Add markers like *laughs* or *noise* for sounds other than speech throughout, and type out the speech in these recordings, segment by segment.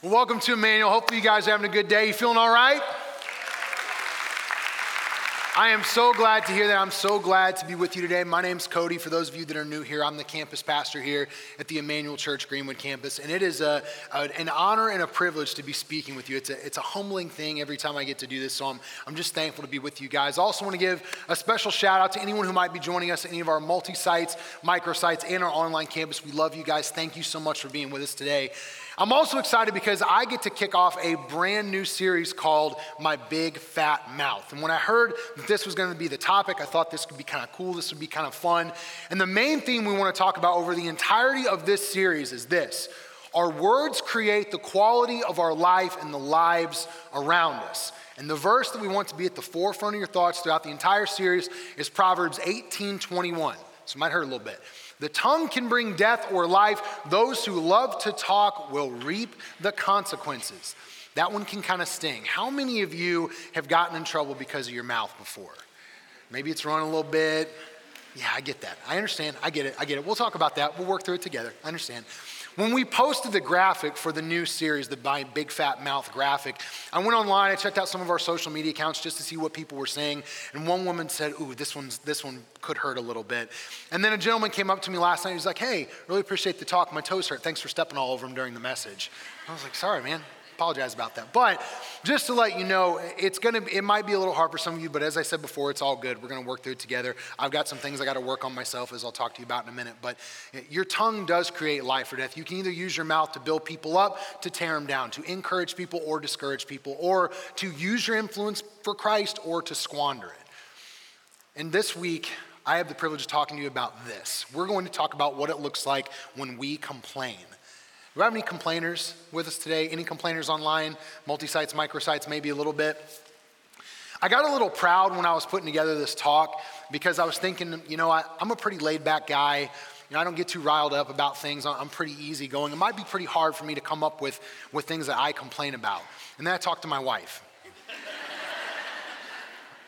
Well, welcome to Emmanuel. Hopefully, you guys are having a good day. You feeling all right? I am so glad to hear that. I'm so glad to be with you today. My name's Cody. For those of you that are new here, I'm the campus pastor here at the Emmanuel Church Greenwood campus. And it is a, a, an honor and a privilege to be speaking with you. It's a, it's a humbling thing every time I get to do this. So I'm, I'm just thankful to be with you guys. I also want to give a special shout out to anyone who might be joining us at any of our multi sites, micro sites, and our online campus. We love you guys. Thank you so much for being with us today. I'm also excited because I get to kick off a brand new series called My Big Fat Mouth. And when I heard that this was going to be the topic, I thought this could be kind of cool, this would be kind of fun. And the main theme we want to talk about over the entirety of this series is this Our words create the quality of our life and the lives around us. And the verse that we want to be at the forefront of your thoughts throughout the entire series is Proverbs 18 21. So it might hurt a little bit. The tongue can bring death or life. Those who love to talk will reap the consequences. That one can kind of sting. How many of you have gotten in trouble because of your mouth before? Maybe it's run a little bit. Yeah, I get that. I understand. I get it. I get it. We'll talk about that. We'll work through it together. I understand. When we posted the graphic for the new series, the Big Fat Mouth graphic, I went online, I checked out some of our social media accounts just to see what people were saying. And one woman said, Ooh, this, one's, this one could hurt a little bit. And then a gentleman came up to me last night. He was like, Hey, really appreciate the talk. My toes hurt. Thanks for stepping all over them during the message. I was like, Sorry, man apologize about that. But just to let you know, it's gonna it might be a little hard for some of you, but as I said before, it's all good. We're gonna work through it together. I've got some things I gotta work on myself, as I'll talk to you about in a minute. But your tongue does create life or death. You can either use your mouth to build people up, to tear them down, to encourage people or discourage people, or to use your influence for Christ or to squander it. And this week, I have the privilege of talking to you about this. We're going to talk about what it looks like when we complain. Do I have any complainers with us today? Any complainers online, multi sites, microsites, maybe a little bit? I got a little proud when I was putting together this talk because I was thinking, you know, I, am a pretty laid back guy. You know, I don't get too riled up about things. I'm pretty easygoing. It might be pretty hard for me to come up with, with things that I complain about. And then I talked to my wife. *laughs*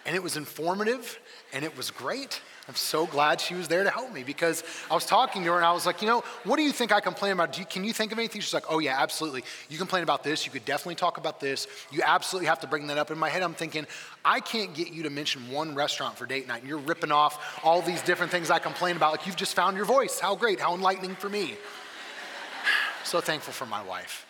and it was informative and it was great. I'm so glad she was there to help me because I was talking to her and I was like, you know, what do you think I complain about? You, can you think of anything? She's like, oh, yeah, absolutely. You complain about this. You could definitely talk about this. You absolutely have to bring that up. In my head, I'm thinking, I can't get you to mention one restaurant for date night. And you're ripping off all these different things I complain about. Like, you've just found your voice. How great. How enlightening for me. *sighs* so thankful for my wife.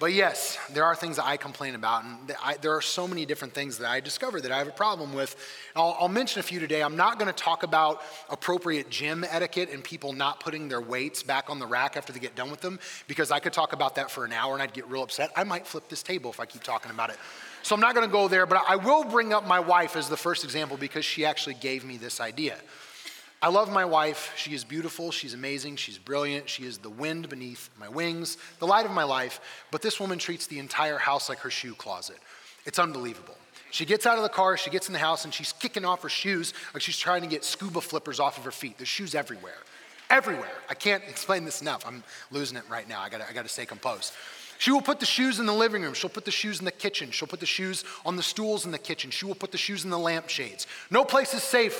But yes, there are things that I complain about, and I, there are so many different things that I discover that I have a problem with. I'll, I'll mention a few today. I'm not going to talk about appropriate gym etiquette and people not putting their weights back on the rack after they get done with them, because I could talk about that for an hour and I'd get real upset. I might flip this table if I keep talking about it. So I'm not going to go there, but I will bring up my wife as the first example because she actually gave me this idea. I love my wife. She is beautiful. She's amazing. She's brilliant. She is the wind beneath my wings, the light of my life. But this woman treats the entire house like her shoe closet. It's unbelievable. She gets out of the car, she gets in the house, and she's kicking off her shoes like she's trying to get scuba flippers off of her feet. There's shoes everywhere. Everywhere. I can't explain this enough. I'm losing it right now. I gotta, I gotta stay composed. She will put the shoes in the living room. She'll put the shoes in the kitchen. She'll put the shoes on the stools in the kitchen. She will put the shoes in the lampshades. No place is safe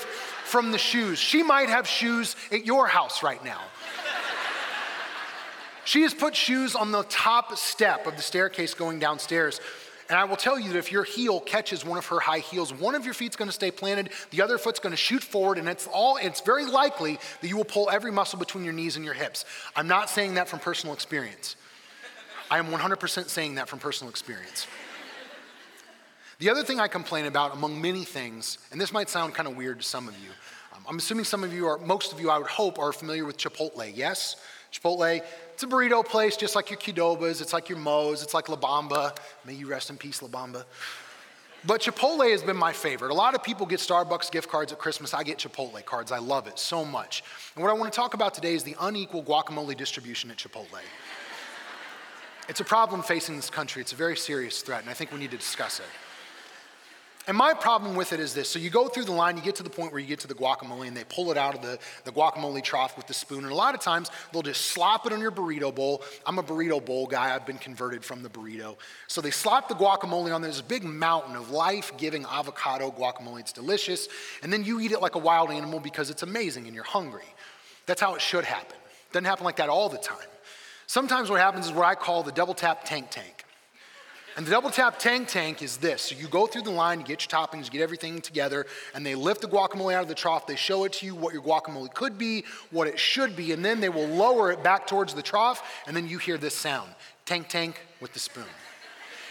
from the shoes. She might have shoes at your house right now. she has put shoes on the top step of the staircase going downstairs. And I will tell you that if your heel catches one of her high heels, one of your feet's going to stay planted, the other foot's going to shoot forward, and it's all it's very likely that you will pull every muscle between your knees and your hips. I'm not saying that from personal experience. I am 100% saying that from personal experience. The other thing I complain about, among many things, and this might sound kind of weird to some of you, um, I'm assuming some of you, are, most of you, I would hope, are familiar with Chipotle. Yes? Chipotle, it's a burrito place just like your Qdobas, it's like your Moe's, it's like La Bamba. May you rest in peace, La Bamba. But Chipotle has been my favorite. A lot of people get Starbucks gift cards at Christmas. I get Chipotle cards. I love it so much. And what I want to talk about today is the unequal guacamole distribution at Chipotle. It's a problem facing this country. It's a very serious threat, and I think we need to discuss it. And my problem with it is this. So you go through the line, you get to the point where you get to the guacamole, and they pull it out of the, the guacamole trough with the spoon. And a lot of times they'll just slop it on your burrito bowl. I'm a burrito bowl guy, I've been converted from the burrito. So they slop the guacamole on. There's a big mountain of life giving avocado guacamole. It's delicious. And then you eat it like a wild animal because it's amazing and you're hungry. That's how it should happen. Doesn't happen like that all the time. Sometimes what happens is what I call the double tap tank tank. And the double tap tank tank is this. So you go through the line, you get your toppings, you get everything together, and they lift the guacamole out of the trough. They show it to you what your guacamole could be, what it should be, and then they will lower it back towards the trough, and then you hear this sound tank tank with the spoon.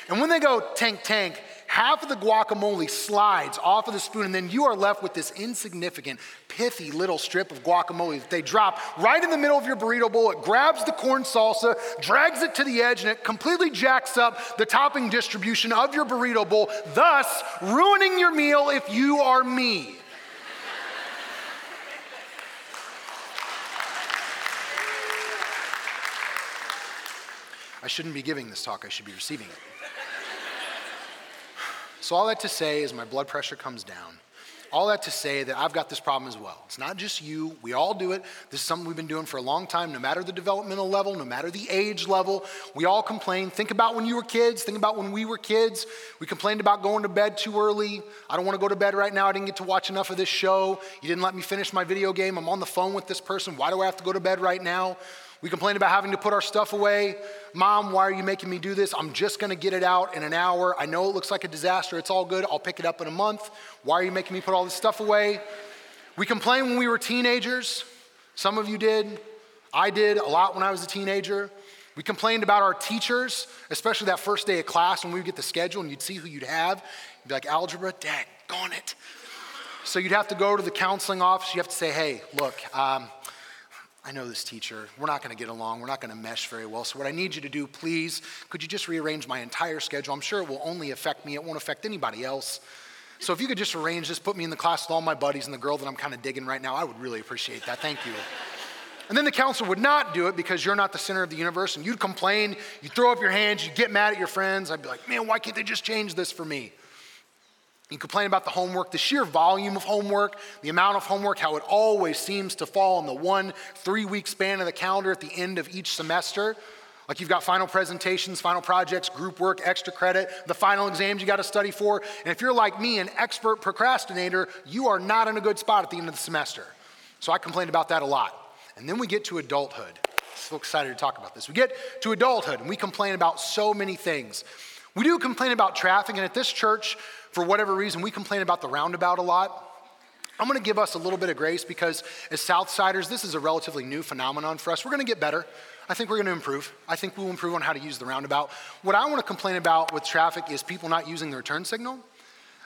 And when they go tank tank, half of the guacamole slides off of the spoon, and then you are left with this insignificant, pithy little strip of guacamole that they drop right in the middle of your burrito bowl. It grabs the corn salsa, drags it to the edge, and it completely jacks up the topping distribution of your burrito bowl, thus ruining your meal if you are me. I shouldn't be giving this talk, I should be receiving it. So, all that to say is my blood pressure comes down. All that to say that I've got this problem as well. It's not just you, we all do it. This is something we've been doing for a long time, no matter the developmental level, no matter the age level. We all complain. Think about when you were kids, think about when we were kids. We complained about going to bed too early. I don't want to go to bed right now. I didn't get to watch enough of this show. You didn't let me finish my video game. I'm on the phone with this person. Why do I have to go to bed right now? We complain about having to put our stuff away. Mom, why are you making me do this? I'm just gonna get it out in an hour. I know it looks like a disaster. It's all good. I'll pick it up in a month. Why are you making me put all this stuff away? We complained when we were teenagers. Some of you did. I did a lot when I was a teenager. We complained about our teachers, especially that first day of class when we would get the schedule and you'd see who you'd have. You'd be like, algebra, dang, gone it. So you'd have to go to the counseling office. You have to say, hey, look, um, I know this teacher. We're not going to get along. We're not going to mesh very well. So, what I need you to do, please, could you just rearrange my entire schedule? I'm sure it will only affect me, it won't affect anybody else. So, if you could just arrange this, put me in the class with all my buddies and the girl that I'm kind of digging right now, I would really appreciate that. Thank you. And then the counselor would not do it because you're not the center of the universe, and you'd complain, you'd throw up your hands, you'd get mad at your friends. I'd be like, man, why can't they just change this for me? You complain about the homework, the sheer volume of homework, the amount of homework, how it always seems to fall in the one three week span of the calendar at the end of each semester. Like you've got final presentations, final projects, group work, extra credit, the final exams you got to study for. And if you're like me, an expert procrastinator, you are not in a good spot at the end of the semester. So I complained about that a lot. And then we get to adulthood. So excited to talk about this. We get to adulthood and we complain about so many things. We do complain about traffic, and at this church, for whatever reason, we complain about the roundabout a lot. I'm going to give us a little bit of grace because as Southsiders, this is a relatively new phenomenon for us. We're going to get better. I think we're going to improve. I think we'll improve on how to use the roundabout. What I want to complain about with traffic is people not using their turn signal.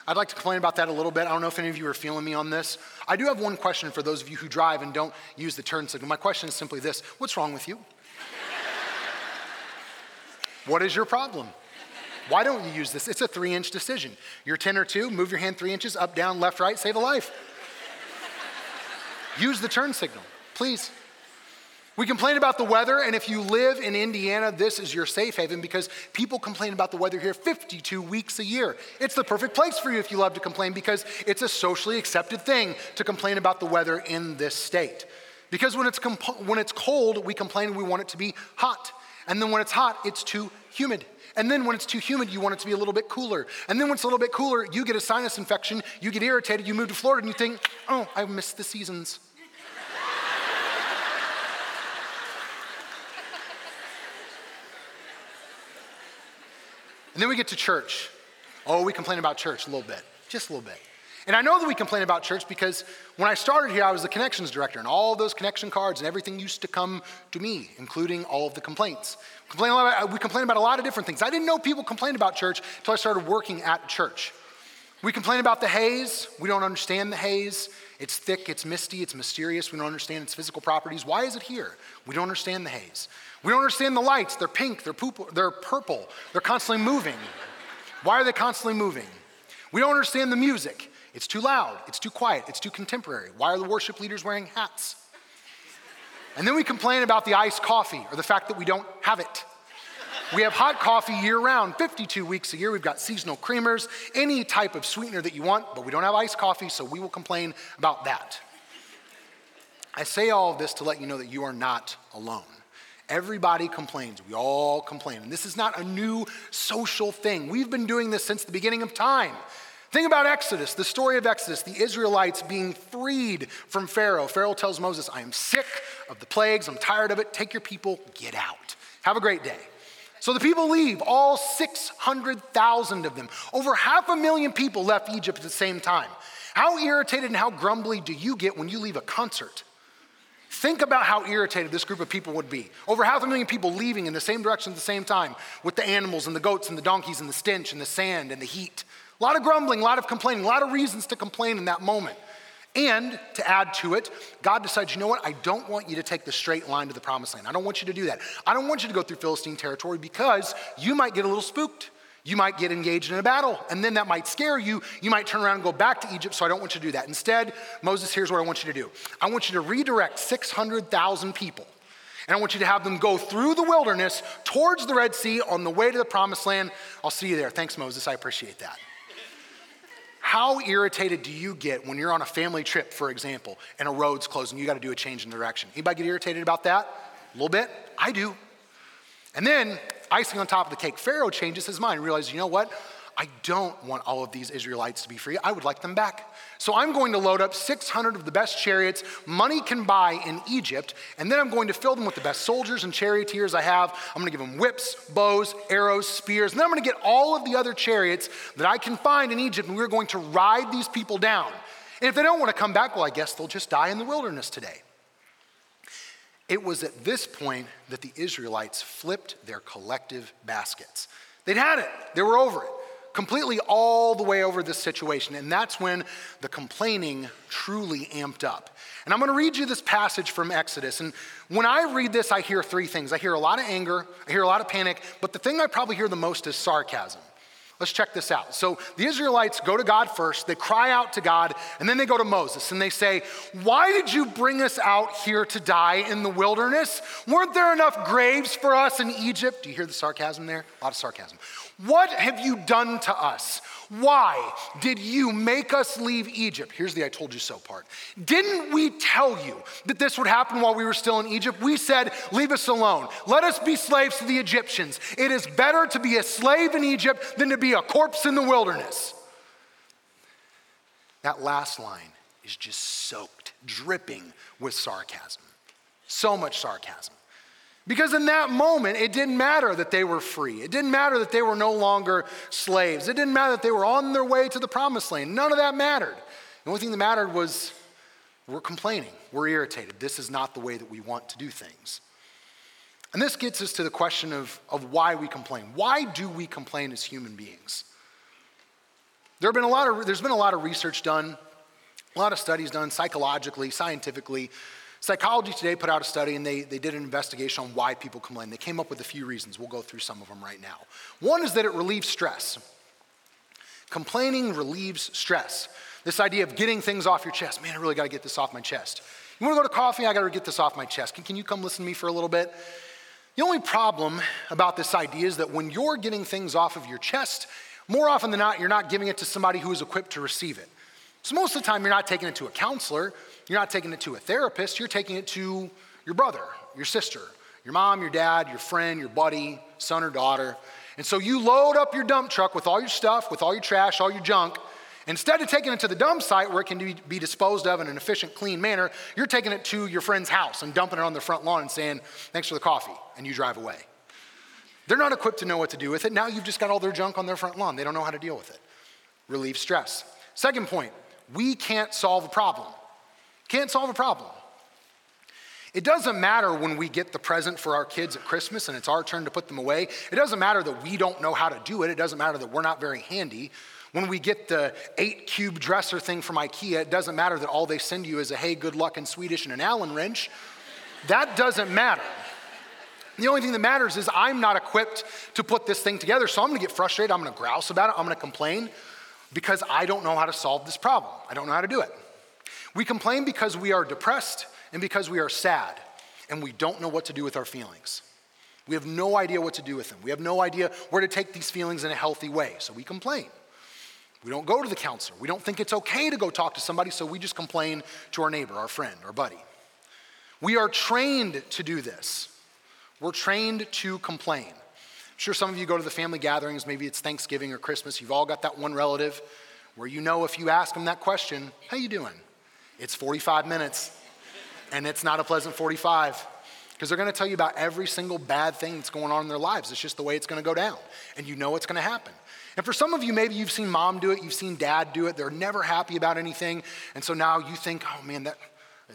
I'd like to complain about that a little bit. I don't know if any of you are feeling me on this. I do have one question for those of you who drive and don't use the turn signal. My question is simply this What's wrong with you? *laughs* what is your problem? Why don't you use this? It's a three inch decision. You're 10 or 2, move your hand three inches, up, down, left, right, save a life. *laughs* use the turn signal, please. We complain about the weather, and if you live in Indiana, this is your safe haven because people complain about the weather here 52 weeks a year. It's the perfect place for you if you love to complain because it's a socially accepted thing to complain about the weather in this state. Because when it's, comp- when it's cold, we complain we want it to be hot. And then when it's hot, it's too humid. And then when it's too humid, you want it to be a little bit cooler. And then when it's a little bit cooler, you get a sinus infection, you get irritated, you move to Florida, and you think, oh, I missed the seasons. and then we get to church. Oh, we complain about church a little bit, just a little bit. And I know that we complain about church because when I started here, I was the connections director, and all those connection cards and everything used to come to me, including all of the complaints. Complain about, we complain about a lot of different things. I didn't know people complained about church until I started working at church. We complain about the haze. We don't understand the haze. It's thick, it's misty, it's mysterious. We don't understand its physical properties. Why is it here? We don't understand the haze. We don't understand the lights. They're pink, they're, poop, they're purple, they're constantly moving. Why are they constantly moving? We don't understand the music. It's too loud, it's too quiet, it's too contemporary. Why are the worship leaders wearing hats? And then we complain about the iced coffee or the fact that we don't have it. We have hot coffee year round, 52 weeks a year. We've got seasonal creamers, any type of sweetener that you want, but we don't have iced coffee, so we will complain about that. I say all of this to let you know that you are not alone. Everybody complains. We all complain. And this is not a new social thing. We've been doing this since the beginning of time. Think about Exodus, the story of Exodus, the Israelites being freed from Pharaoh. Pharaoh tells Moses, I am sick of the plagues, I'm tired of it, take your people, get out. Have a great day. So the people leave, all 600,000 of them. Over half a million people left Egypt at the same time. How irritated and how grumbly do you get when you leave a concert? Think about how irritated this group of people would be. Over half a million people leaving in the same direction at the same time with the animals and the goats and the donkeys and the stench and the sand and the heat. A lot of grumbling, a lot of complaining, a lot of reasons to complain in that moment. And to add to it, God decides, you know what? I don't want you to take the straight line to the promised land. I don't want you to do that. I don't want you to go through Philistine territory because you might get a little spooked. You might get engaged in a battle, and then that might scare you. You might turn around and go back to Egypt, so I don't want you to do that. Instead, Moses, here's what I want you to do I want you to redirect 600,000 people, and I want you to have them go through the wilderness towards the Red Sea on the way to the promised land. I'll see you there. Thanks, Moses. I appreciate that. How irritated do you get when you're on a family trip, for example, and a road's closed and you got to do a change in direction? Anybody get irritated about that? A little bit? I do. And then, icing on top of the cake, Pharaoh changes his mind, realizes, you know what? I don't want all of these Israelites to be free. I would like them back. So I'm going to load up 600 of the best chariots money can buy in Egypt, and then I'm going to fill them with the best soldiers and charioteers I have. I'm going to give them whips, bows, arrows, spears, and then I'm going to get all of the other chariots that I can find in Egypt, and we're going to ride these people down. And if they don't want to come back, well, I guess they'll just die in the wilderness today. It was at this point that the Israelites flipped their collective baskets. They'd had it, they were over it completely all the way over this situation. And that's when the complaining truly amped up. And I'm going to read you this passage from Exodus. And when I read this, I hear three things I hear a lot of anger, I hear a lot of panic, but the thing I probably hear the most is sarcasm. Let's check this out. So the Israelites go to God first, they cry out to God, and then they go to Moses and they say, Why did you bring us out here to die in the wilderness? Weren't there enough graves for us in Egypt? Do you hear the sarcasm there? A lot of sarcasm. What have you done to us? Why did you make us leave Egypt? Here's the I told you so part. Didn't we tell you that this would happen while we were still in Egypt? We said, Leave us alone. Let us be slaves to the Egyptians. It is better to be a slave in Egypt than to be a corpse in the wilderness. That last line is just soaked, dripping with sarcasm. So much sarcasm. Because in that moment, it didn't matter that they were free. It didn't matter that they were no longer slaves. It didn't matter that they were on their way to the promised land. None of that mattered. The only thing that mattered was we're complaining, we're irritated. This is not the way that we want to do things. And this gets us to the question of, of why we complain. Why do we complain as human beings? There have been a lot of, there's been a lot of research done, a lot of studies done psychologically, scientifically, Psychology Today put out a study and they, they did an investigation on why people complain. They came up with a few reasons. We'll go through some of them right now. One is that it relieves stress. Complaining relieves stress. This idea of getting things off your chest. Man, I really got to get this off my chest. You want to go to coffee? I got to get this off my chest. Can, can you come listen to me for a little bit? The only problem about this idea is that when you're getting things off of your chest, more often than not, you're not giving it to somebody who is equipped to receive it. So most of the time, you're not taking it to a counselor, you're not taking it to a therapist, you're taking it to your brother, your sister, your mom, your dad, your friend, your buddy, son or daughter. And so you load up your dump truck with all your stuff, with all your trash, all your junk. Instead of taking it to the dump site where it can be disposed of in an efficient, clean manner, you're taking it to your friend's house and dumping it on the front lawn and saying, Thanks for the coffee, and you drive away. They're not equipped to know what to do with it. Now you've just got all their junk on their front lawn. They don't know how to deal with it. Relieve stress. Second point, we can't solve a problem. Can't solve a problem. It doesn't matter when we get the present for our kids at Christmas and it's our turn to put them away. It doesn't matter that we don't know how to do it. It doesn't matter that we're not very handy. When we get the eight cube dresser thing from IKEA, it doesn't matter that all they send you is a hey, good luck in Swedish and an Allen wrench. That doesn't matter. The only thing that matters is I'm not equipped to put this thing together, so I'm gonna get frustrated. I'm gonna grouse about it. I'm gonna complain because I don't know how to solve this problem. I don't know how to do it. We complain because we are depressed and because we are sad and we don't know what to do with our feelings. We have no idea what to do with them. We have no idea where to take these feelings in a healthy way, so we complain. We don't go to the counselor. We don't think it's okay to go talk to somebody, so we just complain to our neighbor, our friend, our buddy. We are trained to do this. We're trained to complain. I'm sure some of you go to the family gatherings, maybe it's Thanksgiving or Christmas. You've all got that one relative where you know if you ask them that question, how you doing? It's 45 minutes, and it's not a pleasant 45. because they're going to tell you about every single bad thing that's going on in their lives. It's just the way it's going to go down, and you know what's going to happen. And for some of you, maybe you've seen mom do it, you've seen dad do it. They're never happy about anything, and so now you think, oh man, that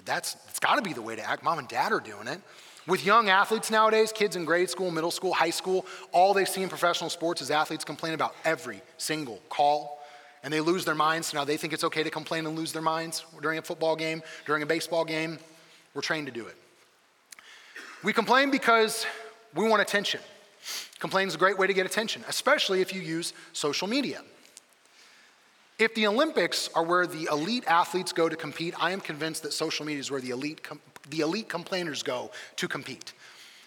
that's it's got to be the way to act. Mom and dad are doing it. With young athletes nowadays, kids in grade school, middle school, high school, all they see in professional sports is athletes complain about every single call. And they lose their minds. Now they think it's okay to complain and lose their minds during a football game, during a baseball game. We're trained to do it. We complain because we want attention. Complaining is a great way to get attention, especially if you use social media. If the Olympics are where the elite athletes go to compete, I am convinced that social media is where the elite com- the elite complainers go to compete.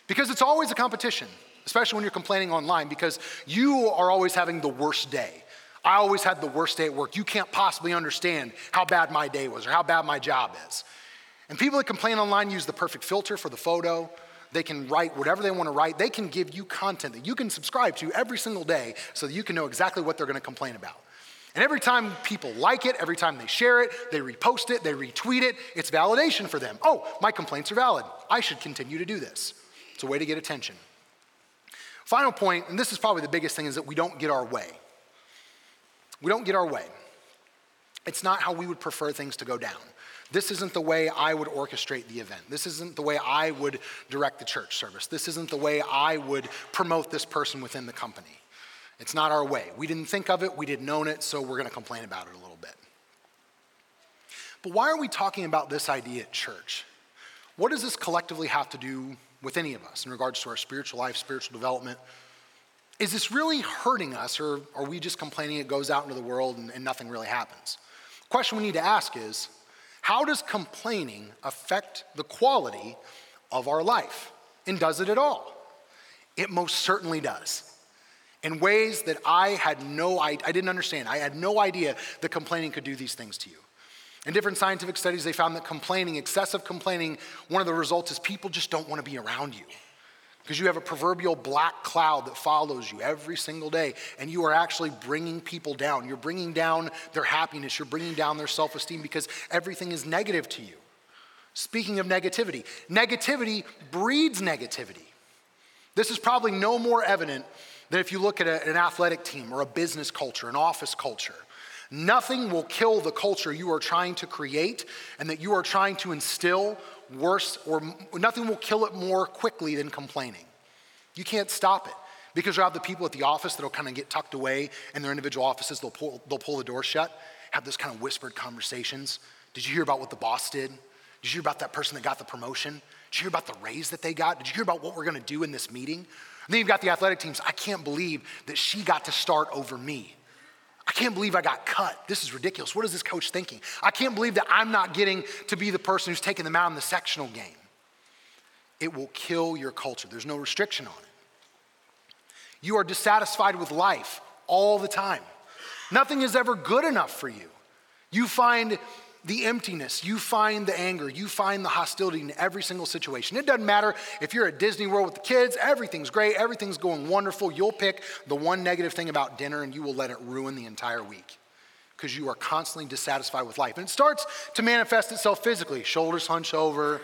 Because it's always a competition, especially when you're complaining online, because you are always having the worst day. I always had the worst day at work. You can't possibly understand how bad my day was or how bad my job is. And people that complain online use the perfect filter for the photo. They can write whatever they want to write. They can give you content that you can subscribe to every single day so that you can know exactly what they're going to complain about. And every time people like it, every time they share it, they repost it, they retweet it, it's validation for them. Oh, my complaints are valid. I should continue to do this. It's a way to get attention. Final point, and this is probably the biggest thing, is that we don't get our way. We don't get our way. It's not how we would prefer things to go down. This isn't the way I would orchestrate the event. This isn't the way I would direct the church service. This isn't the way I would promote this person within the company. It's not our way. We didn't think of it, we didn't own it, so we're going to complain about it a little bit. But why are we talking about this idea at church? What does this collectively have to do with any of us in regards to our spiritual life, spiritual development? Is this really hurting us, or are we just complaining it goes out into the world and, and nothing really happens? The question we need to ask is how does complaining affect the quality of our life? And does it at all? It most certainly does in ways that I had no I, I didn't understand. I had no idea that complaining could do these things to you. In different scientific studies, they found that complaining, excessive complaining, one of the results is people just don't want to be around you. Because you have a proverbial black cloud that follows you every single day, and you are actually bringing people down. You're bringing down their happiness, you're bringing down their self esteem because everything is negative to you. Speaking of negativity, negativity breeds negativity. This is probably no more evident than if you look at a, an athletic team or a business culture, an office culture, nothing will kill the culture you are trying to create and that you are trying to instill worse, or nothing will kill it more quickly than complaining. You can't stop it because you'll have the people at the office that'll kind of get tucked away in their individual offices, they'll pull, they'll pull the door shut, have those kind of whispered conversations. Did you hear about what the boss did? Did you hear about that person that got the promotion? Did you hear about the raise that they got? Did you hear about what we're gonna do in this meeting? And then you've got the athletic teams. I can't believe that she got to start over me. I can't believe I got cut. This is ridiculous. What is this coach thinking? I can't believe that I'm not getting to be the person who's taking them out in the sectional game. It will kill your culture. There's no restriction on it. You are dissatisfied with life all the time. Nothing is ever good enough for you. You find the emptiness, you find the anger, you find the hostility in every single situation. It doesn't matter if you're at Disney World with the kids, everything's great, everything's going wonderful. You'll pick the one negative thing about dinner and you will let it ruin the entire week because you are constantly dissatisfied with life. And it starts to manifest itself physically shoulders hunch over,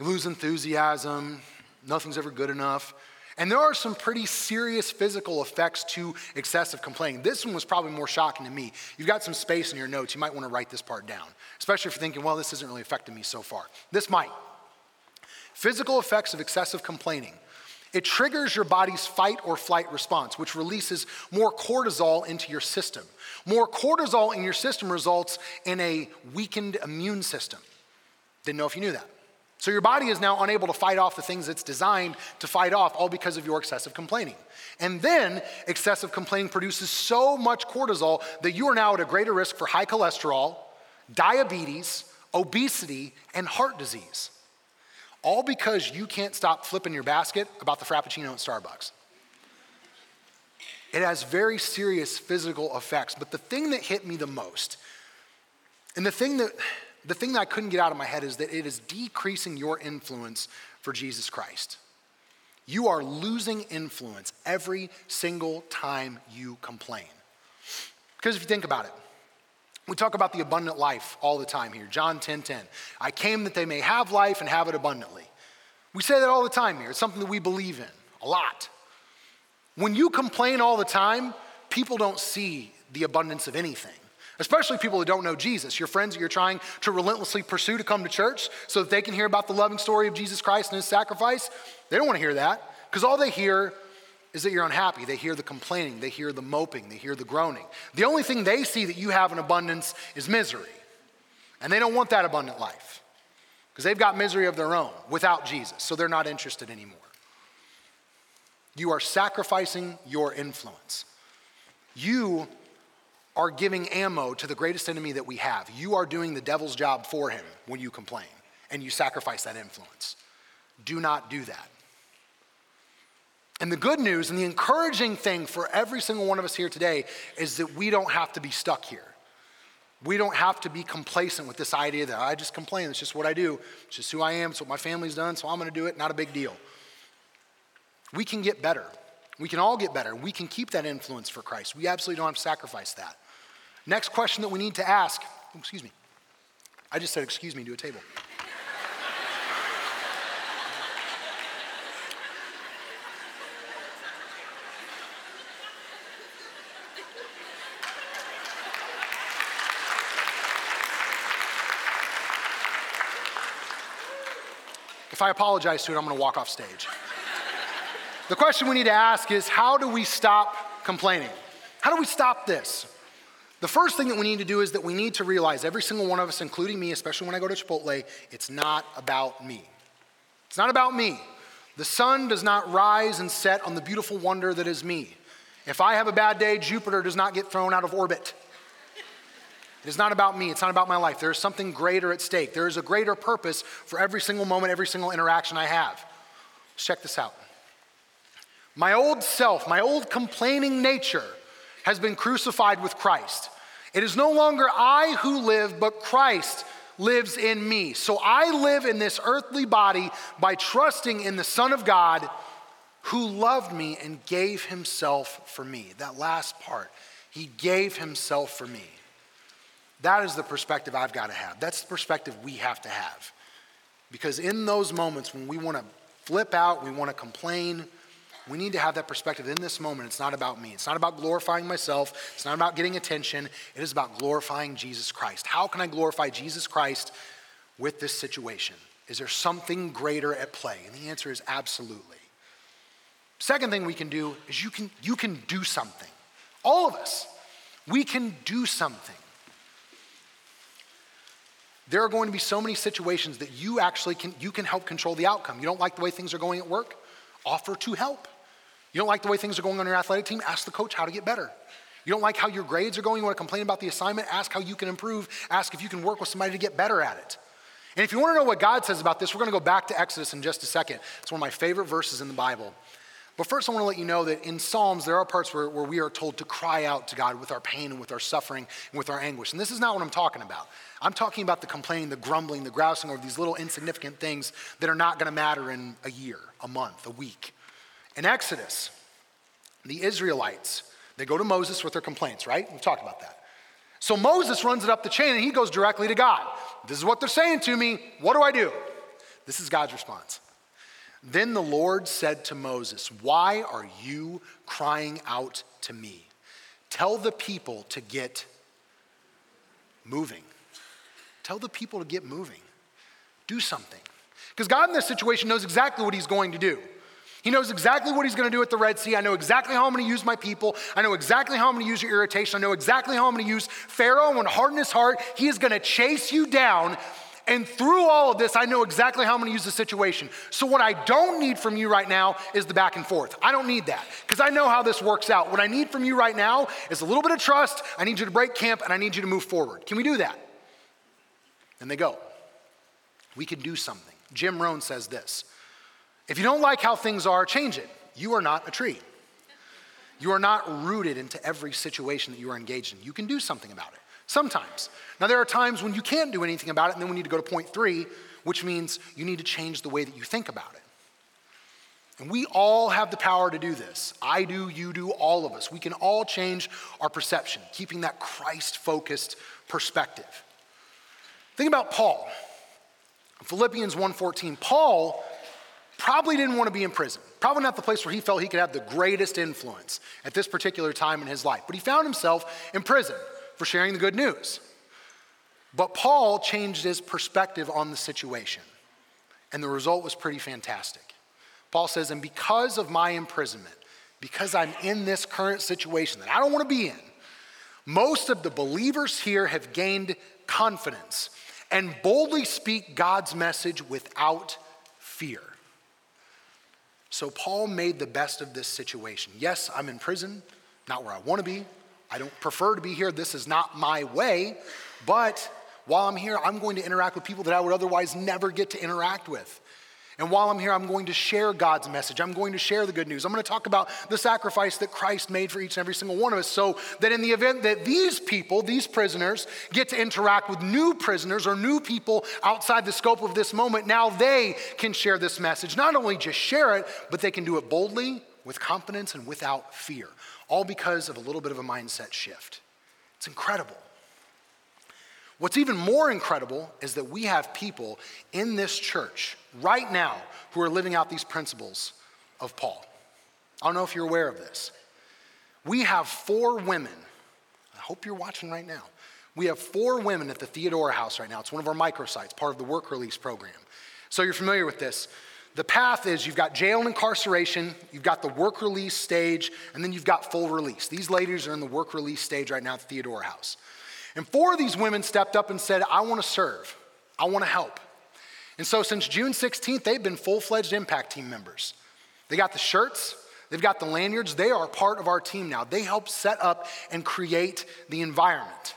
you lose enthusiasm, nothing's ever good enough. And there are some pretty serious physical effects to excessive complaining. This one was probably more shocking to me. You've got some space in your notes. You might want to write this part down, especially if you're thinking, well, this isn't really affecting me so far. This might. Physical effects of excessive complaining. It triggers your body's fight or flight response, which releases more cortisol into your system. More cortisol in your system results in a weakened immune system. Didn't know if you knew that. So your body is now unable to fight off the things it's designed to fight off, all because of your excessive complaining. And then excessive complaining produces so much cortisol that you are now at a greater risk for high cholesterol, diabetes, obesity, and heart disease. All because you can't stop flipping your basket about the Frappuccino at Starbucks. It has very serious physical effects. But the thing that hit me the most, and the thing that the thing that I couldn't get out of my head is that it is decreasing your influence for Jesus Christ. You are losing influence every single time you complain. Because if you think about it, we talk about the abundant life all the time here. John 10 10. I came that they may have life and have it abundantly. We say that all the time here. It's something that we believe in a lot. When you complain all the time, people don't see the abundance of anything, especially people that don't know Jesus. Your friends that you're trying to relentlessly pursue to come to church so that they can hear about the loving story of Jesus Christ and his sacrifice, they don't want to hear that because all they hear is that you're unhappy. They hear the complaining, they hear the moping, they hear the groaning. The only thing they see that you have in abundance is misery. And they don't want that abundant life because they've got misery of their own without Jesus, so they're not interested anymore. You are sacrificing your influence. You are giving ammo to the greatest enemy that we have. You are doing the devil's job for him when you complain and you sacrifice that influence. Do not do that. And the good news and the encouraging thing for every single one of us here today is that we don't have to be stuck here. We don't have to be complacent with this idea that I just complain, it's just what I do, it's just who I am, it's what my family's done, so I'm gonna do it, not a big deal. We can get better. We can all get better. We can keep that influence for Christ. We absolutely don't have to sacrifice that. Next question that we need to ask, excuse me. I just said excuse me to a table. If I apologize to it, I'm going to walk off stage. The question we need to ask is how do we stop complaining? How do we stop this? The first thing that we need to do is that we need to realize, every single one of us, including me, especially when I go to Chipotle, it's not about me. It's not about me. The sun does not rise and set on the beautiful wonder that is me. If I have a bad day, Jupiter does not get thrown out of orbit. It is not about me. It's not about my life. There is something greater at stake. There is a greater purpose for every single moment, every single interaction I have. Check this out. My old self, my old complaining nature, has been crucified with Christ. It is no longer I who live, but Christ lives in me. So I live in this earthly body by trusting in the Son of God who loved me and gave himself for me. That last part, he gave himself for me. That is the perspective I've got to have. That's the perspective we have to have. Because in those moments when we want to flip out, we want to complain, we need to have that perspective in this moment. It's not about me. It's not about glorifying myself. It's not about getting attention. It is about glorifying Jesus Christ. How can I glorify Jesus Christ with this situation? Is there something greater at play? And the answer is absolutely. Second thing we can do is you can, you can do something. All of us, we can do something. There are going to be so many situations that you actually can, you can help control the outcome. You don't like the way things are going at work? Offer to help. You don't like the way things are going on your athletic team? Ask the coach how to get better. You don't like how your grades are going? You want to complain about the assignment? Ask how you can improve. Ask if you can work with somebody to get better at it. And if you want to know what God says about this, we're going to go back to Exodus in just a second. It's one of my favorite verses in the Bible. But first, I want to let you know that in Psalms, there are parts where, where we are told to cry out to God with our pain and with our suffering and with our anguish. And this is not what I'm talking about. I'm talking about the complaining, the grumbling, the grousing over these little insignificant things that are not going to matter in a year, a month, a week. In Exodus, the Israelites, they go to Moses with their complaints, right? We've talked about that. So Moses runs it up the chain and he goes directly to God. This is what they're saying to me. What do I do? This is God's response. Then the Lord said to Moses, Why are you crying out to me? Tell the people to get moving. Tell the people to get moving. Do something. Because God in this situation knows exactly what he's going to do. He knows exactly what he's going to do at the Red Sea. I know exactly how I'm going to use my people. I know exactly how I'm going to use your irritation. I know exactly how I'm going to use Pharaoh and harden his heart. He is going to chase you down. And through all of this, I know exactly how I'm going to use the situation. So, what I don't need from you right now is the back and forth. I don't need that because I know how this works out. What I need from you right now is a little bit of trust. I need you to break camp and I need you to move forward. Can we do that? And they go. We can do something. Jim Rohn says this if you don't like how things are, change it. You are not a tree. You are not rooted into every situation that you are engaged in. You can do something about it sometimes. Now, there are times when you can't do anything about it, and then we need to go to point three, which means you need to change the way that you think about it. And we all have the power to do this. I do, you do, all of us. We can all change our perception, keeping that Christ focused perspective. Think about Paul. Philippians 1:14. Paul probably didn't want to be in prison. Probably not the place where he felt he could have the greatest influence at this particular time in his life. But he found himself in prison for sharing the good news. But Paul changed his perspective on the situation, and the result was pretty fantastic. Paul says, And because of my imprisonment, because I'm in this current situation that I don't want to be in, most of the believers here have gained confidence and boldly speak God's message without fear. So Paul made the best of this situation. Yes, I'm in prison, not where I want to be. I don't prefer to be here. This is not my way. But while I'm here, I'm going to interact with people that I would otherwise never get to interact with. And while I'm here, I'm going to share God's message. I'm going to share the good news. I'm going to talk about the sacrifice that Christ made for each and every single one of us so that in the event that these people, these prisoners, get to interact with new prisoners or new people outside the scope of this moment, now they can share this message. Not only just share it, but they can do it boldly, with confidence, and without fear. All because of a little bit of a mindset shift. It's incredible. What's even more incredible is that we have people in this church right now who are living out these principles of Paul. I don't know if you're aware of this. We have four women. I hope you're watching right now. We have four women at the Theodora House right now. It's one of our microsites, part of the work release program. So you're familiar with this. The path is you've got jail and incarceration, you've got the work release stage, and then you've got full release. These ladies are in the work release stage right now at the Theodora House. And four of these women stepped up and said, I want to serve, I want to help. And so since June 16th, they've been full fledged impact team members. They got the shirts, they've got the lanyards, they are part of our team now. They help set up and create the environment.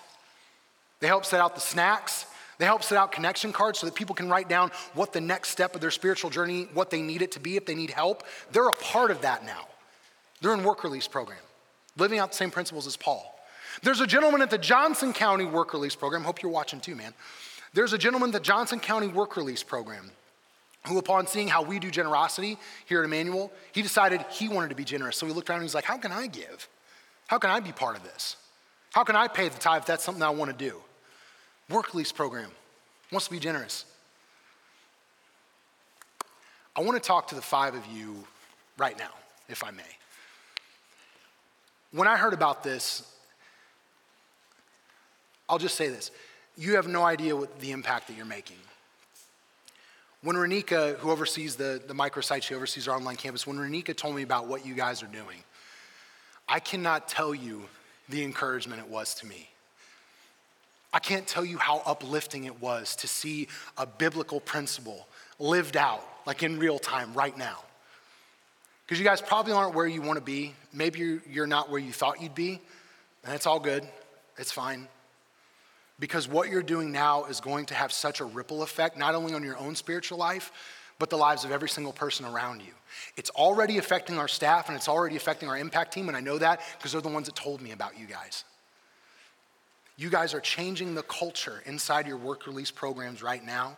They help set out the snacks. They help set out connection cards so that people can write down what the next step of their spiritual journey, what they need it to be if they need help. They're a part of that now. They're in work release program, living out the same principles as Paul. There's a gentleman at the Johnson County Work Release Program. Hope you're watching too, man. There's a gentleman at the Johnson County Work Release Program who, upon seeing how we do generosity here at Emmanuel, he decided he wanted to be generous. So he looked around and he's like, How can I give? How can I be part of this? How can I pay the tithe if that's something I want to do? Work release program wants to be generous. I want to talk to the five of you right now, if I may. When I heard about this, I'll just say this you have no idea what the impact that you're making. When Renika, who oversees the, the microsite, she oversees our online campus, when Renika told me about what you guys are doing, I cannot tell you the encouragement it was to me. I can't tell you how uplifting it was to see a biblical principle lived out, like in real time, right now. Because you guys probably aren't where you want to be. Maybe you're not where you thought you'd be, and it's all good. It's fine. Because what you're doing now is going to have such a ripple effect, not only on your own spiritual life, but the lives of every single person around you. It's already affecting our staff and it's already affecting our impact team, and I know that because they're the ones that told me about you guys. You guys are changing the culture inside your work release programs right now.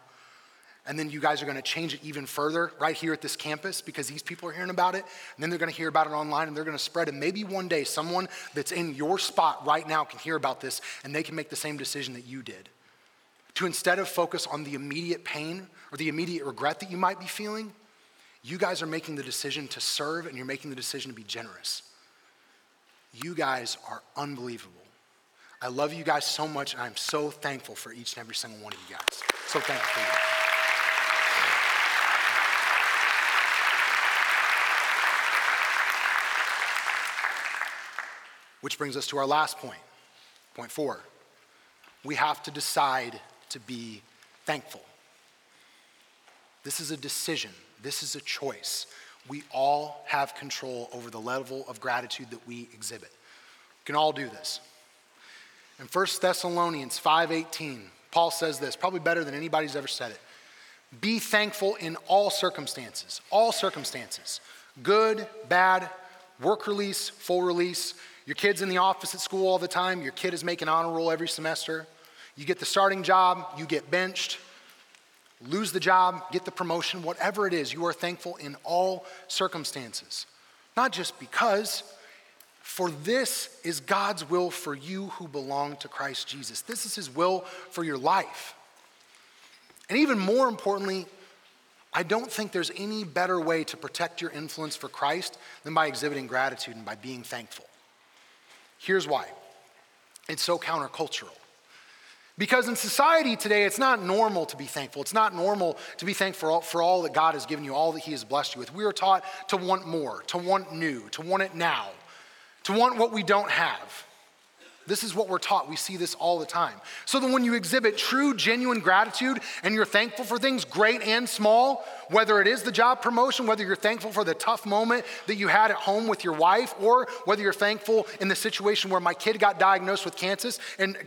And then you guys are going to change it even further right here at this campus because these people are hearing about it. And then they're going to hear about it online and they're going to spread it. Maybe one day someone that's in your spot right now can hear about this and they can make the same decision that you did. To instead of focus on the immediate pain or the immediate regret that you might be feeling, you guys are making the decision to serve and you're making the decision to be generous. You guys are unbelievable. I love you guys so much and I'm so thankful for each and every single one of you guys. So thankful for you. Which brings us to our last point, point four. We have to decide to be thankful. This is a decision, this is a choice. We all have control over the level of gratitude that we exhibit. We can all do this. In 1 Thessalonians 5:18, Paul says this, probably better than anybody's ever said it. Be thankful in all circumstances, all circumstances. Good, bad, work release, full release, your kid's in the office at school all the time. Your kid is making honor roll every semester. You get the starting job, you get benched, lose the job, get the promotion, whatever it is, you are thankful in all circumstances. Not just because, for this is God's will for you who belong to Christ Jesus. This is His will for your life. And even more importantly, I don't think there's any better way to protect your influence for Christ than by exhibiting gratitude and by being thankful. Here's why it's so countercultural. Because in society today, it's not normal to be thankful. It's not normal to be thankful for all, for all that God has given you, all that He has blessed you with. We are taught to want more, to want new, to want it now, to want what we don't have. This is what we're taught. We see this all the time. So that when you exhibit true, genuine gratitude and you're thankful for things great and small, whether it is the job promotion, whether you're thankful for the tough moment that you had at home with your wife, or whether you're thankful in the situation where my kid got diagnosed with cancer, and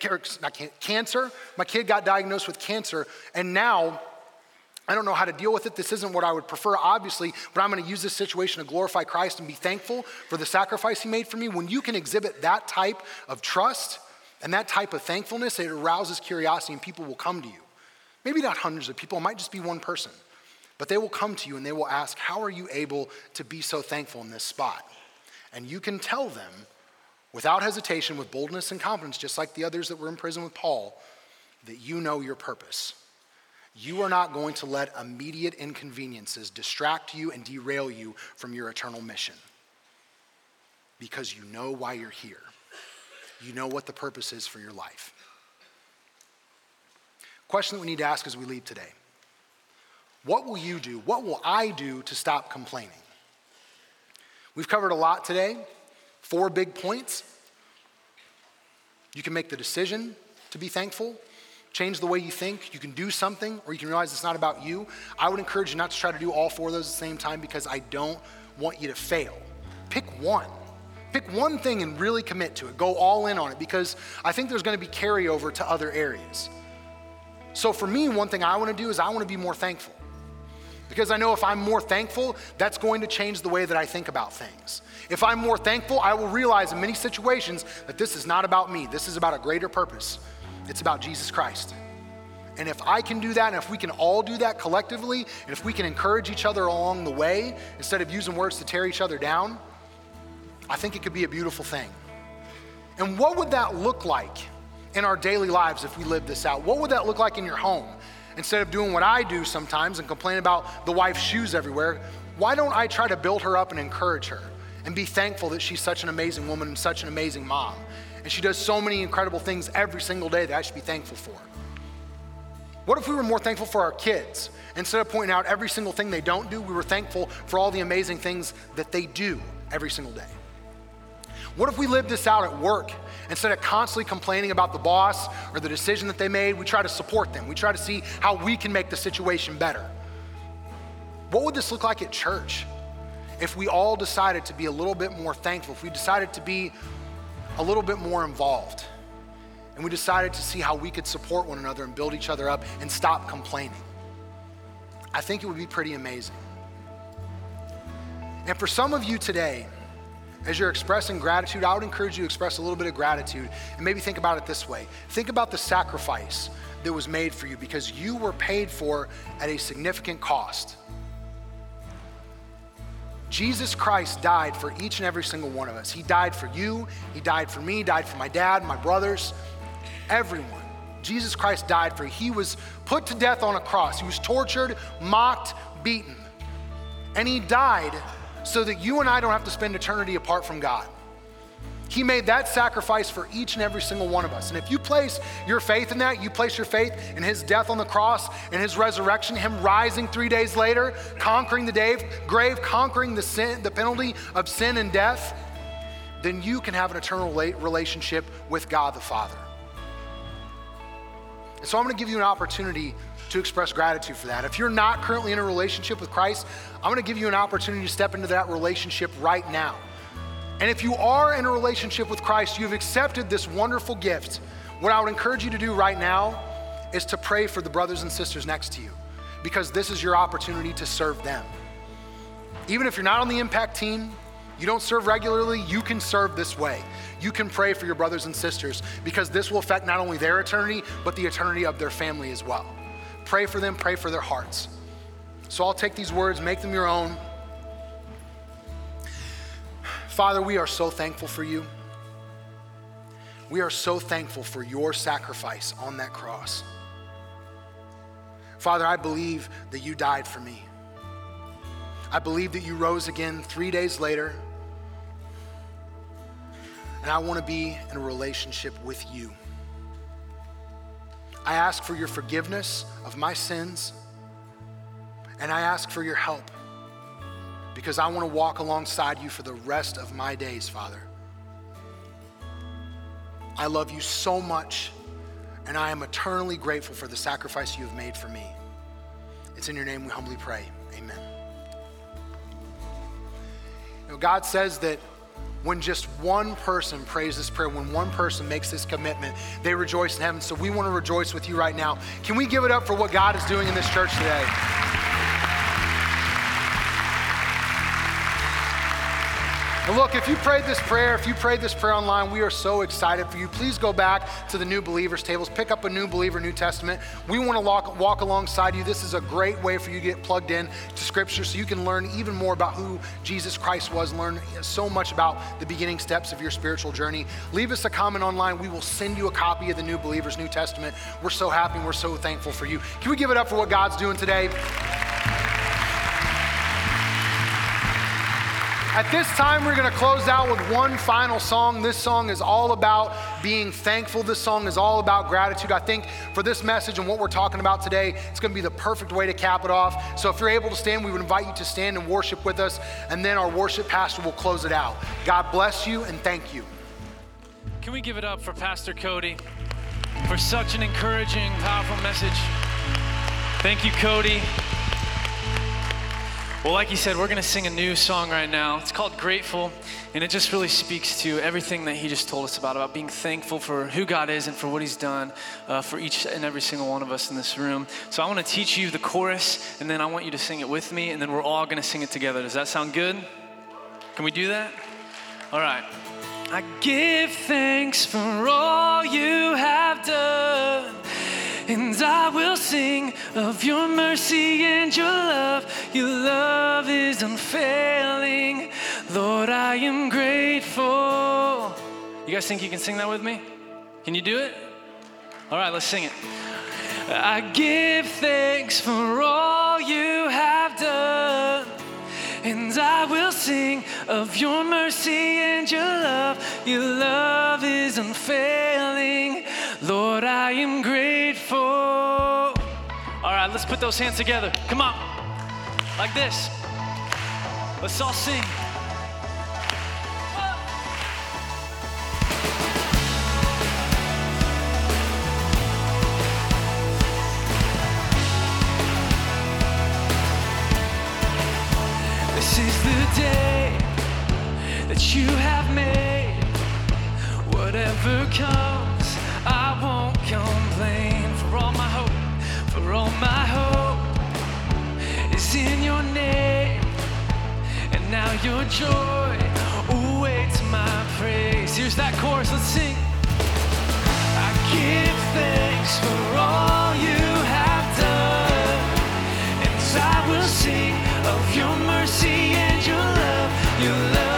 not cancer, my kid got diagnosed with cancer, and now I don't know how to deal with it. This isn't what I would prefer, obviously, but I'm going to use this situation to glorify Christ and be thankful for the sacrifice He made for me. When you can exhibit that type of trust and that type of thankfulness, it arouses curiosity and people will come to you. Maybe not hundreds of people, it might just be one person, but they will come to you and they will ask, How are you able to be so thankful in this spot? And you can tell them without hesitation, with boldness and confidence, just like the others that were in prison with Paul, that you know your purpose you are not going to let immediate inconveniences distract you and derail you from your eternal mission because you know why you're here. You know what the purpose is for your life. Question that we need to ask as we leave today What will you do? What will I do to stop complaining? We've covered a lot today, four big points. You can make the decision to be thankful change the way you think. You can do something, or you can realize it's not about you. I would encourage you not to try to do all four of those at the same time because I don't want you to fail. Pick one. Pick one thing and really commit to it. Go all in on it because I think there's going to be carryover to other areas. So for me, one thing I want to do is I want to be more thankful. Because I know if I'm more thankful, that's going to change the way that I think about things. If I'm more thankful, I will realize in many situations that this is not about me, this is about a greater purpose. It's about Jesus Christ. And if I can do that, and if we can all do that collectively, and if we can encourage each other along the way instead of using words to tear each other down, I think it could be a beautiful thing. And what would that look like in our daily lives if we lived this out? What would that look like in your home? Instead of doing what I do sometimes and complain about the wife's shoes everywhere, why don't I try to build her up and encourage her and be thankful that she's such an amazing woman and such an amazing mom? And she does so many incredible things every single day that I should be thankful for. What if we were more thankful for our kids? Instead of pointing out every single thing they don't do, we were thankful for all the amazing things that they do every single day. What if we lived this out at work? Instead of constantly complaining about the boss or the decision that they made, we try to support them. We try to see how we can make the situation better. What would this look like at church if we all decided to be a little bit more thankful, if we decided to be a little bit more involved. And we decided to see how we could support one another and build each other up and stop complaining. I think it would be pretty amazing. And for some of you today, as you're expressing gratitude, I would encourage you to express a little bit of gratitude and maybe think about it this way. Think about the sacrifice that was made for you because you were paid for at a significant cost. Jesus Christ died for each and every single one of us. He died for you, He died for me, died for my dad, my brothers, everyone. Jesus Christ died for. You. He was put to death on a cross. He was tortured, mocked, beaten. And He died so that you and I don't have to spend eternity apart from God. He made that sacrifice for each and every single one of us. And if you place your faith in that, you place your faith in his death on the cross and his resurrection, him rising three days later, conquering the grave, conquering the sin, the penalty of sin and death, then you can have an eternal relationship with God the Father. And so I'm going to give you an opportunity to express gratitude for that. If you're not currently in a relationship with Christ, I'm going to give you an opportunity to step into that relationship right now. And if you are in a relationship with Christ, you've accepted this wonderful gift. What I would encourage you to do right now is to pray for the brothers and sisters next to you because this is your opportunity to serve them. Even if you're not on the impact team, you don't serve regularly, you can serve this way. You can pray for your brothers and sisters because this will affect not only their eternity, but the eternity of their family as well. Pray for them, pray for their hearts. So I'll take these words, make them your own. Father, we are so thankful for you. We are so thankful for your sacrifice on that cross. Father, I believe that you died for me. I believe that you rose again three days later. And I want to be in a relationship with you. I ask for your forgiveness of my sins, and I ask for your help because I want to walk alongside you for the rest of my days, Father. I love you so much, and I am eternally grateful for the sacrifice you have made for me. It's in your name we humbly pray. Amen. You know, God says that when just one person prays this prayer, when one person makes this commitment, they rejoice in heaven. So we want to rejoice with you right now. Can we give it up for what God is doing in this church today? And look, if you prayed this prayer, if you prayed this prayer online, we are so excited for you. Please go back to the new believers tables, pick up a new believer, New Testament. We want to walk, walk alongside you. This is a great way for you to get plugged in to Scripture so you can learn even more about who Jesus Christ was, learn so much about the beginning steps of your spiritual journey. Leave us a comment online. We will send you a copy of the new believers, New Testament. We're so happy. We're so thankful for you. Can we give it up for what God's doing today? At this time, we're going to close out with one final song. This song is all about being thankful. This song is all about gratitude. I think for this message and what we're talking about today, it's going to be the perfect way to cap it off. So if you're able to stand, we would invite you to stand and worship with us, and then our worship pastor will close it out. God bless you and thank you. Can we give it up for Pastor Cody for such an encouraging, powerful message? Thank you, Cody. Well, like he said, we're going to sing a new song right now. It's called Grateful, and it just really speaks to everything that he just told us about, about being thankful for who God is and for what he's done uh, for each and every single one of us in this room. So I want to teach you the chorus, and then I want you to sing it with me, and then we're all going to sing it together. Does that sound good? Can we do that? All right. I give thanks for all you have done. And I will sing of your mercy and your love. Your love is unfailing. Lord, I am grateful. You guys think you can sing that with me? Can you do it? All right, let's sing it. I give thanks for all you have done. And I will sing of your mercy and your love. Your love is unfailing. Lord, I am grateful. All right, let's put those hands together. Come on. Like this. Let's all sing. This is the day that you have made. Whatever comes, I won't complain. All my hope is in your name. And now your joy awaits my praise. Here's that chorus, let's sing. I give thanks for all you have done. And I will sing of your mercy and your love. Your love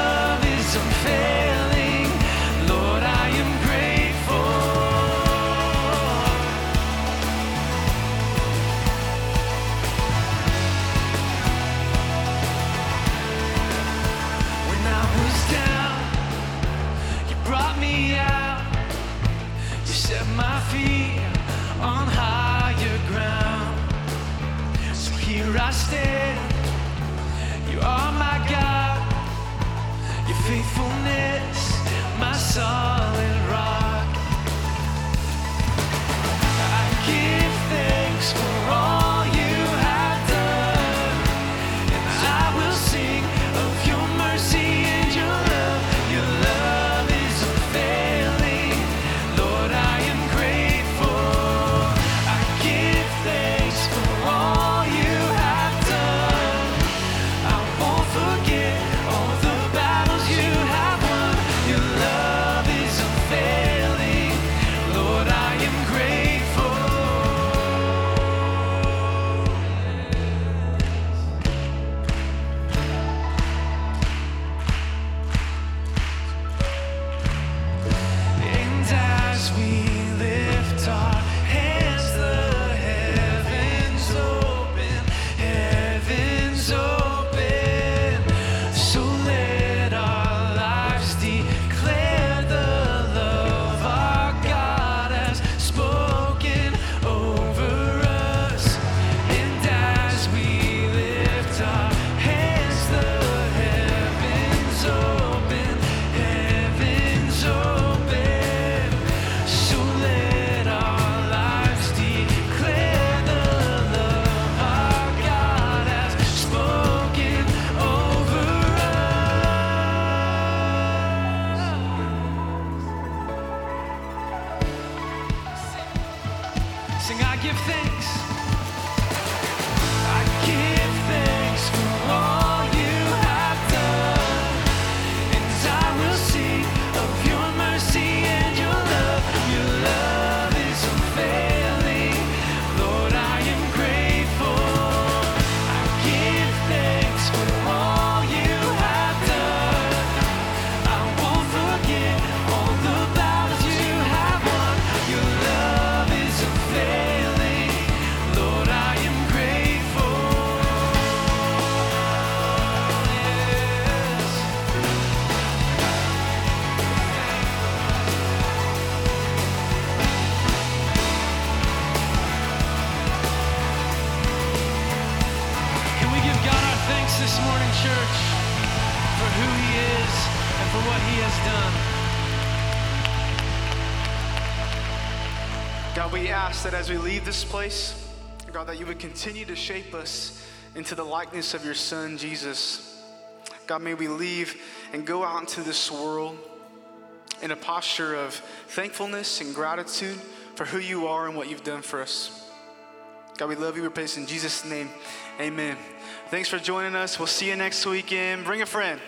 You are my God. Your faithfulness, my solid that you would continue to shape us into the likeness of your Son, Jesus. God, may we leave and go out into this world in a posture of thankfulness and gratitude for who you are and what you've done for us. God, we love you. We praise in Jesus' name. Amen. Thanks for joining us. We'll see you next weekend. Bring a friend.